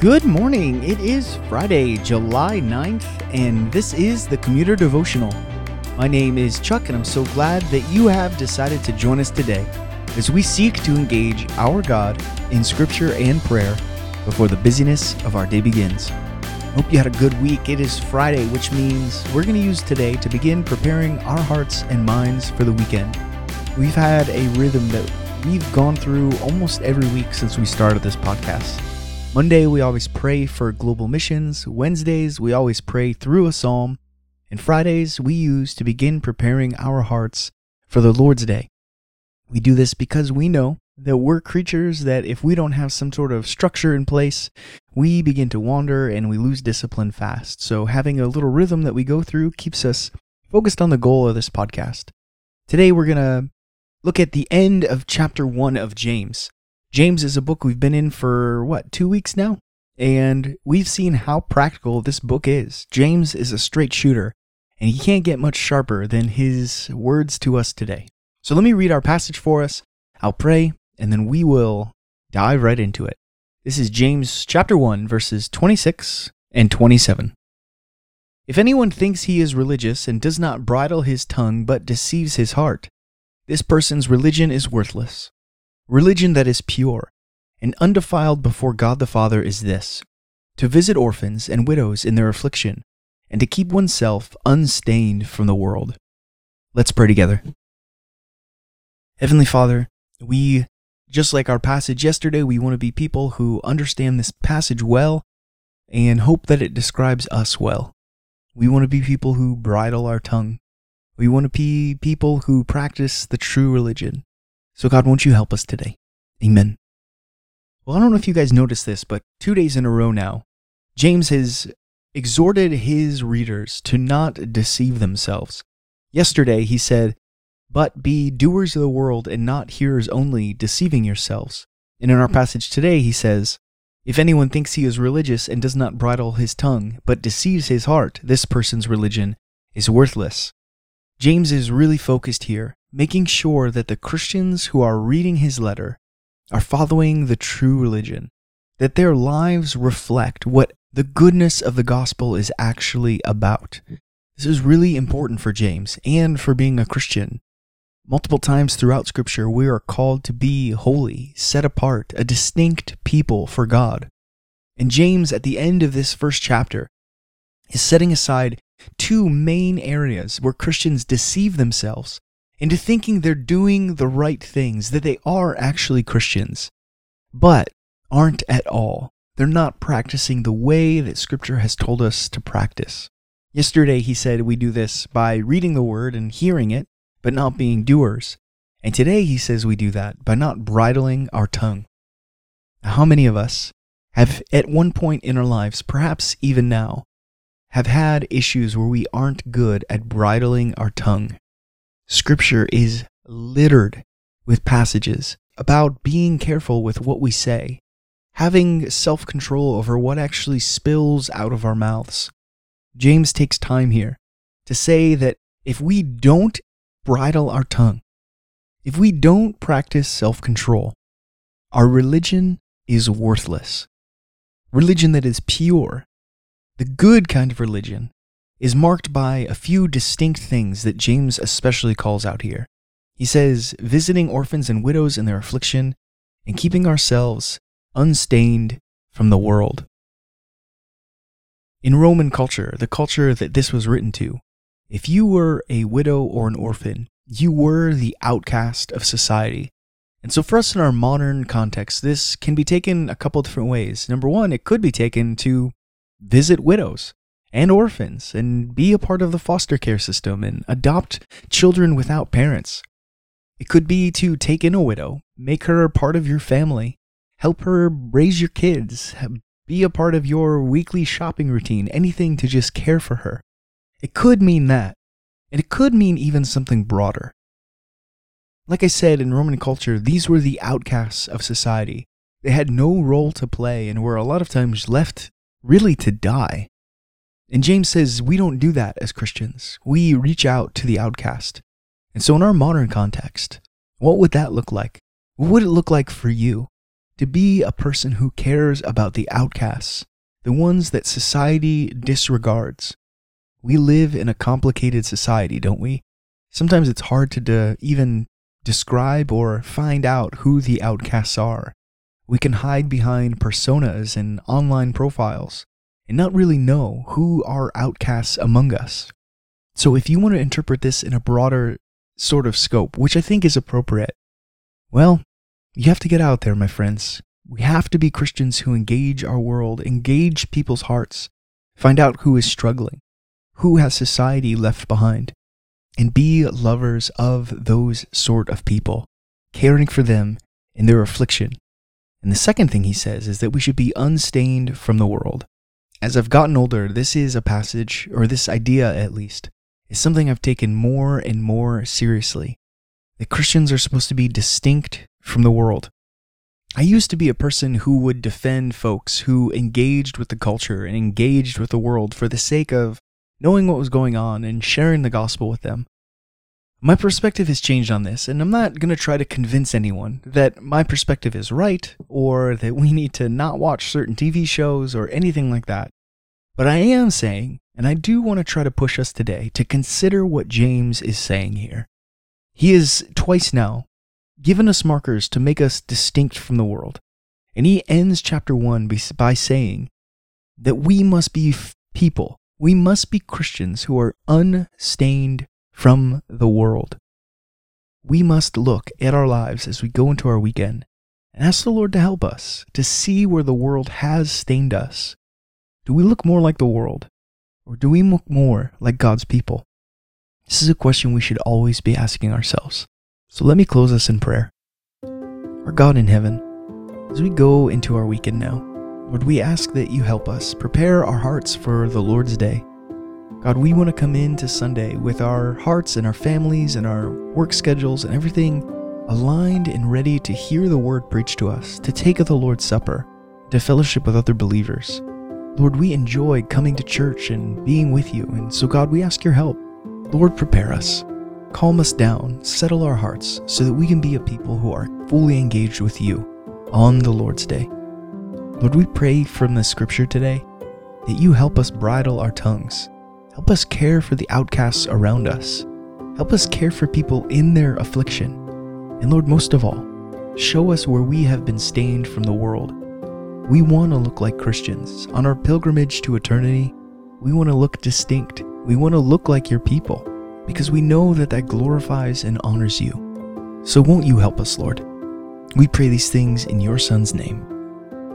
Good morning. It is Friday, July 9th, and this is the Commuter Devotional. My name is Chuck, and I'm so glad that you have decided to join us today as we seek to engage our God in Scripture and prayer before the busyness of our day begins. Hope you had a good week. It is Friday, which means we're going to use today to begin preparing our hearts and minds for the weekend. We've had a rhythm that we've gone through almost every week since we started this podcast. Monday, we always pray for global missions. Wednesdays, we always pray through a psalm. And Fridays, we use to begin preparing our hearts for the Lord's Day. We do this because we know that we're creatures that if we don't have some sort of structure in place, we begin to wander and we lose discipline fast. So having a little rhythm that we go through keeps us focused on the goal of this podcast. Today, we're going to look at the end of chapter one of James. James is a book we've been in for what, two weeks now? And we've seen how practical this book is. James is a straight shooter, and he can't get much sharper than his words to us today. So let me read our passage for us. I'll pray, and then we will dive right into it. This is James chapter 1, verses 26 and 27. If anyone thinks he is religious and does not bridle his tongue but deceives his heart, this person's religion is worthless. Religion that is pure and undefiled before God the Father is this to visit orphans and widows in their affliction, and to keep oneself unstained from the world. Let's pray together. Heavenly Father, we, just like our passage yesterday, we want to be people who understand this passage well and hope that it describes us well. We want to be people who bridle our tongue. We want to be people who practice the true religion. So, God, won't you help us today? Amen. Well, I don't know if you guys noticed this, but two days in a row now, James has exhorted his readers to not deceive themselves. Yesterday, he said, But be doers of the world and not hearers only, deceiving yourselves. And in our passage today, he says, If anyone thinks he is religious and does not bridle his tongue, but deceives his heart, this person's religion is worthless. James is really focused here making sure that the Christians who are reading his letter are following the true religion, that their lives reflect what the goodness of the gospel is actually about. This is really important for James and for being a Christian. Multiple times throughout Scripture, we are called to be holy, set apart, a distinct people for God. And James, at the end of this first chapter, is setting aside two main areas where Christians deceive themselves into thinking they're doing the right things, that they are actually Christians, but aren't at all. They're not practicing the way that Scripture has told us to practice. Yesterday, he said we do this by reading the Word and hearing it, but not being doers. And today, he says we do that by not bridling our tongue. Now, how many of us have, at one point in our lives, perhaps even now, have had issues where we aren't good at bridling our tongue? Scripture is littered with passages about being careful with what we say, having self control over what actually spills out of our mouths. James takes time here to say that if we don't bridle our tongue, if we don't practice self control, our religion is worthless. Religion that is pure, the good kind of religion, is marked by a few distinct things that James especially calls out here. He says, visiting orphans and widows in their affliction and keeping ourselves unstained from the world. In Roman culture, the culture that this was written to, if you were a widow or an orphan, you were the outcast of society. And so, for us in our modern context, this can be taken a couple different ways. Number one, it could be taken to visit widows and orphans and be a part of the foster care system and adopt children without parents. It could be to take in a widow, make her a part of your family, help her raise your kids, be a part of your weekly shopping routine, anything to just care for her. It could mean that. And it could mean even something broader. Like I said, in Roman culture, these were the outcasts of society. They had no role to play and were a lot of times left really to die. And James says we don't do that as Christians. We reach out to the outcast. And so, in our modern context, what would that look like? What would it look like for you? to be a person who cares about the outcasts, the ones that society disregards. We live in a complicated society, don't we? Sometimes it's hard to de- even describe or find out who the outcasts are. We can hide behind personas and online profiles and not really know who are outcasts among us. So, if you want to interpret this in a broader sort of scope, which I think is appropriate, well, you have to get out there, my friends. We have to be Christians who engage our world, engage people's hearts, find out who is struggling, who has society left behind, and be lovers of those sort of people, caring for them in their affliction. And the second thing he says is that we should be unstained from the world. As I've gotten older, this is a passage, or this idea at least, is something I've taken more and more seriously. That Christians are supposed to be distinct from the world. I used to be a person who would defend folks who engaged with the culture and engaged with the world for the sake of knowing what was going on and sharing the gospel with them. My perspective has changed on this, and I'm not going to try to convince anyone that my perspective is right or that we need to not watch certain TV shows or anything like that. But I am saying, and I do want to try to push us today to consider what James is saying here. He has twice now given us markers to make us distinct from the world. And he ends chapter 1 by saying that we must be people, we must be Christians who are unstained from the world. We must look at our lives as we go into our weekend and ask the Lord to help us to see where the world has stained us. Do we look more like the world, or do we look more like God's people? This is a question we should always be asking ourselves. So let me close us in prayer. Our God in heaven, as we go into our weekend now, Lord, we ask that you help us prepare our hearts for the Lord's day. God, we want to come into Sunday with our hearts and our families and our work schedules and everything aligned and ready to hear the word preached to us, to take of the Lord's Supper, to fellowship with other believers. Lord, we enjoy coming to church and being with you, and so God, we ask your help. Lord, prepare us. Calm us down, settle our hearts, so that we can be a people who are fully engaged with you on the Lord's Day. Lord, we pray from the scripture today that you help us bridle our tongues Help us care for the outcasts around us. Help us care for people in their affliction. And Lord, most of all, show us where we have been stained from the world. We want to look like Christians. On our pilgrimage to eternity, we want to look distinct. We want to look like your people because we know that that glorifies and honors you. So won't you help us, Lord? We pray these things in your Son's name.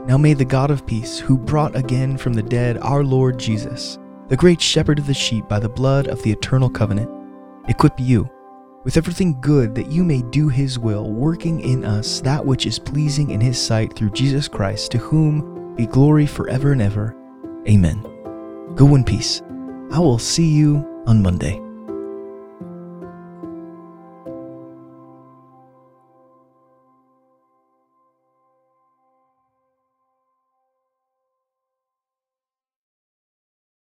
Now may the God of peace, who brought again from the dead our Lord Jesus, the great shepherd of the sheep by the blood of the eternal covenant, equip you with everything good that you may do his will, working in us that which is pleasing in his sight through Jesus Christ, to whom be glory forever and ever. Amen. Go in peace. I will see you on Monday.